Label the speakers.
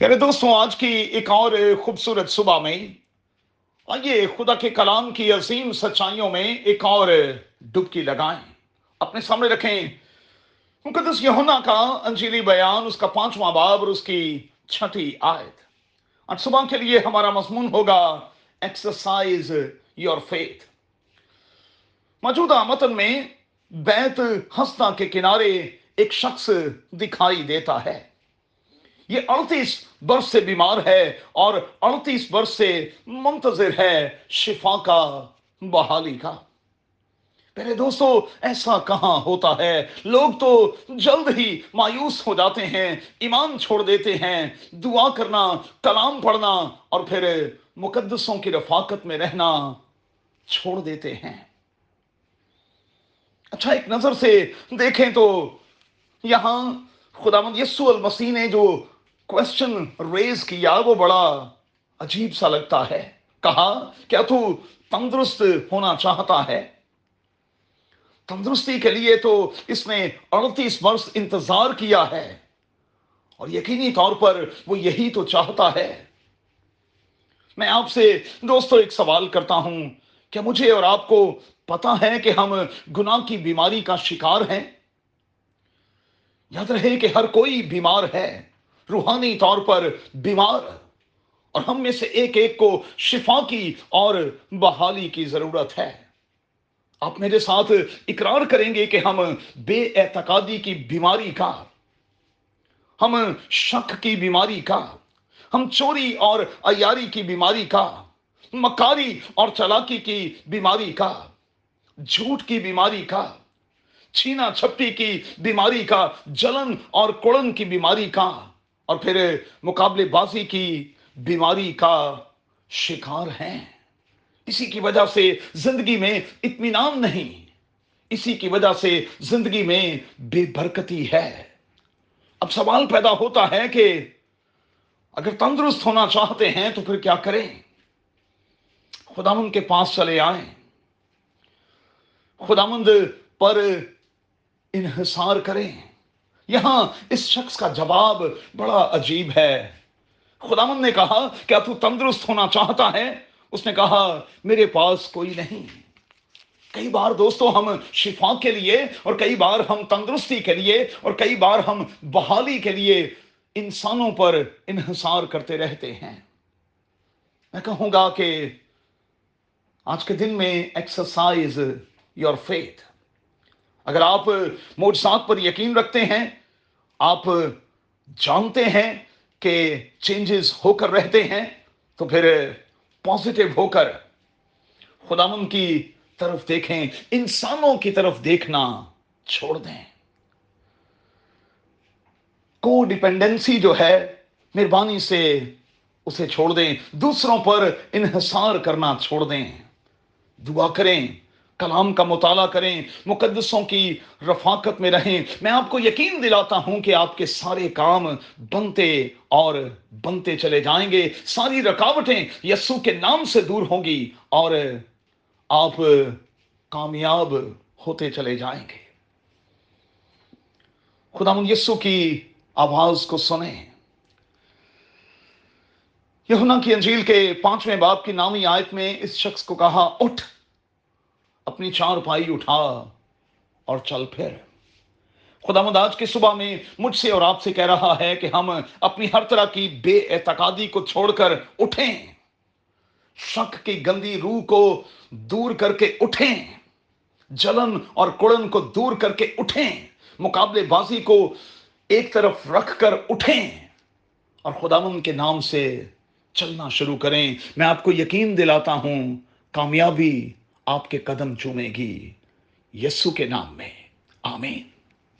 Speaker 1: یعنی پیارے دوستوں آج کی ایک اور خوبصورت صبح میں آئیے خدا کے کلام کی عظیم سچائیوں میں ایک اور ڈبکی لگائیں۔ اپنے سامنے رکھیں۔ مقدس یہونا کا انجیلی بیان، اس کا پانچواں باب اور اس کی چھٹی آیت۔ آج صبح کے لیے ہمارا مضمون ہوگا ایکسرسائز یور فیتھ موجودہ متن میں بیت ہستا کے کنارے ایک شخص دکھائی دیتا ہے۔ یہ اڑتیس برس سے بیمار ہے اور اڑتیس برس سے منتظر ہے شفا کا بحالی کا۔ میرے دوستو، ایسا کہاں ہوتا ہے؟ لوگ تو جلد ہی مایوس ہو جاتے ہیں، ایمان چھوڑ دیتے ہیں، دعا کرنا، کلام پڑھنا اور پھر مقدسوں کی رفاقت میں رہنا چھوڑ دیتے ہیں۔ اچھا ایک نظر سے دیکھیں تو یہاں خدا مد یسو المسیح نے جو کوشچن ریز کیا وہ بڑا عجیب سا لگتا ہے کہا کیا تو تندرست ہونا چاہتا ہے تندرستی کے لیے تو اس نے اڑتیس برس انتظار کیا ہے اور یقینی طور پر وہ یہی تو چاہتا ہے میں آپ سے دوستو ایک سوال کرتا ہوں کیا مجھے اور آپ کو پتا ہے کہ ہم گناہ کی بیماری کا شکار ہیں یاد رہے کہ ہر کوئی بیمار ہے روحانی طور پر بیمار اور ہم میں سے ایک ایک کو شفا کی اور بحالی کی ضرورت ہے۔ آپ میرے ساتھ اقرار کریں گے کہ ہم بے اعتقادی کی بیماری کا، ہم شک کی بیماری کا، ہم چوری اور ایاری کی بیماری کا، مکاری اور چلاکی کی بیماری کا، جھوٹ کی بیماری کا، چھینا چھپی کی بیماری کا، جلن اور کڑن کی بیماری کا۔ اور پھر مقابلے بازی کی بیماری کا شکار ہیں۔ اسی کی وجہ سے زندگی میں اطمینان نہیں، اسی کی وجہ سے زندگی میں بے برکتی ہے۔ اب سوال پیدا ہوتا ہے کہ اگر تندرست ہونا چاہتے ہیں تو پھر کیا کریں؟ خدامند کے پاس چلے آئیں۔ خدامند پر انحصار کریں۔ یہاں اس شخص کا جواب بڑا عجیب ہے۔ خداون نے کہا کیا کہ تو تندرست ہونا چاہتا ہے؟ اس نے کہا، میرے پاس کوئی نہیں۔ کئی بار دوستو ہم شفا کے لیے اور کئی بار ہم تندرستی کے لیے اور کئی بار ہم بحالی کے لیے انسانوں پر انحصار کرتے رہتے ہیں۔ میں کہوں گا کہ آج کے دن میں ایکسرسائز یور فیتھ اگر آپ موجزات پر یقین رکھتے ہیں آپ جانتے ہیں کہ چینجز ہو کر رہتے ہیں، تو پھر پازیٹو ہو کر خداون کی طرف دیکھیں، انسانوں کی طرف دیکھنا چھوڑ دیں۔ کو ڈپینڈنسی جو ہے، مہربانی سے اسے چھوڑ دیں۔ دوسروں پر انحصار کرنا چھوڑ دیں۔ دعا کریں۔ کلام کا مطالعہ کریں، مقدسوں کی رفاقت میں رہیں۔ میں آپ کو یقین دلاتا ہوں کہ آپ کے سارے کام بنتے اور بنتے چلے جائیں گے۔ ساری رکاوٹیں یسو کے نام سے دور ہوں گی اور آپ کامیاب ہوتے چلے جائیں گے۔ خدا من یسو کی آواز کو سنیں۔ یہونا کی انجیل کے پانچویں باپ کی نامی آیت میں اس شخص کو کہا، اٹھ۔ اپنی چار پائی اٹھا اور چل پھر۔ خدا مداج کی صبح میں مجھ سے اور آپ سے کہہ رہا ہے کہ ہم اپنی ہر طرح کی بے اعتقادی کو چھوڑ کر اٹھیں۔ شک کی گندی روح کو دور کر کے اٹھیں۔ جلن اور کڑن کو دور کر کے اٹھیں۔ مقابلے بازی کو ایک طرف رکھ کر اٹھیں۔ اور خدا من کے نام سے چلنا شروع کریں۔ میں آپ کو یقین دلاتا ہوں، کامیابی آپ کے قدم چومے گی یسو کے نام میں. آمین.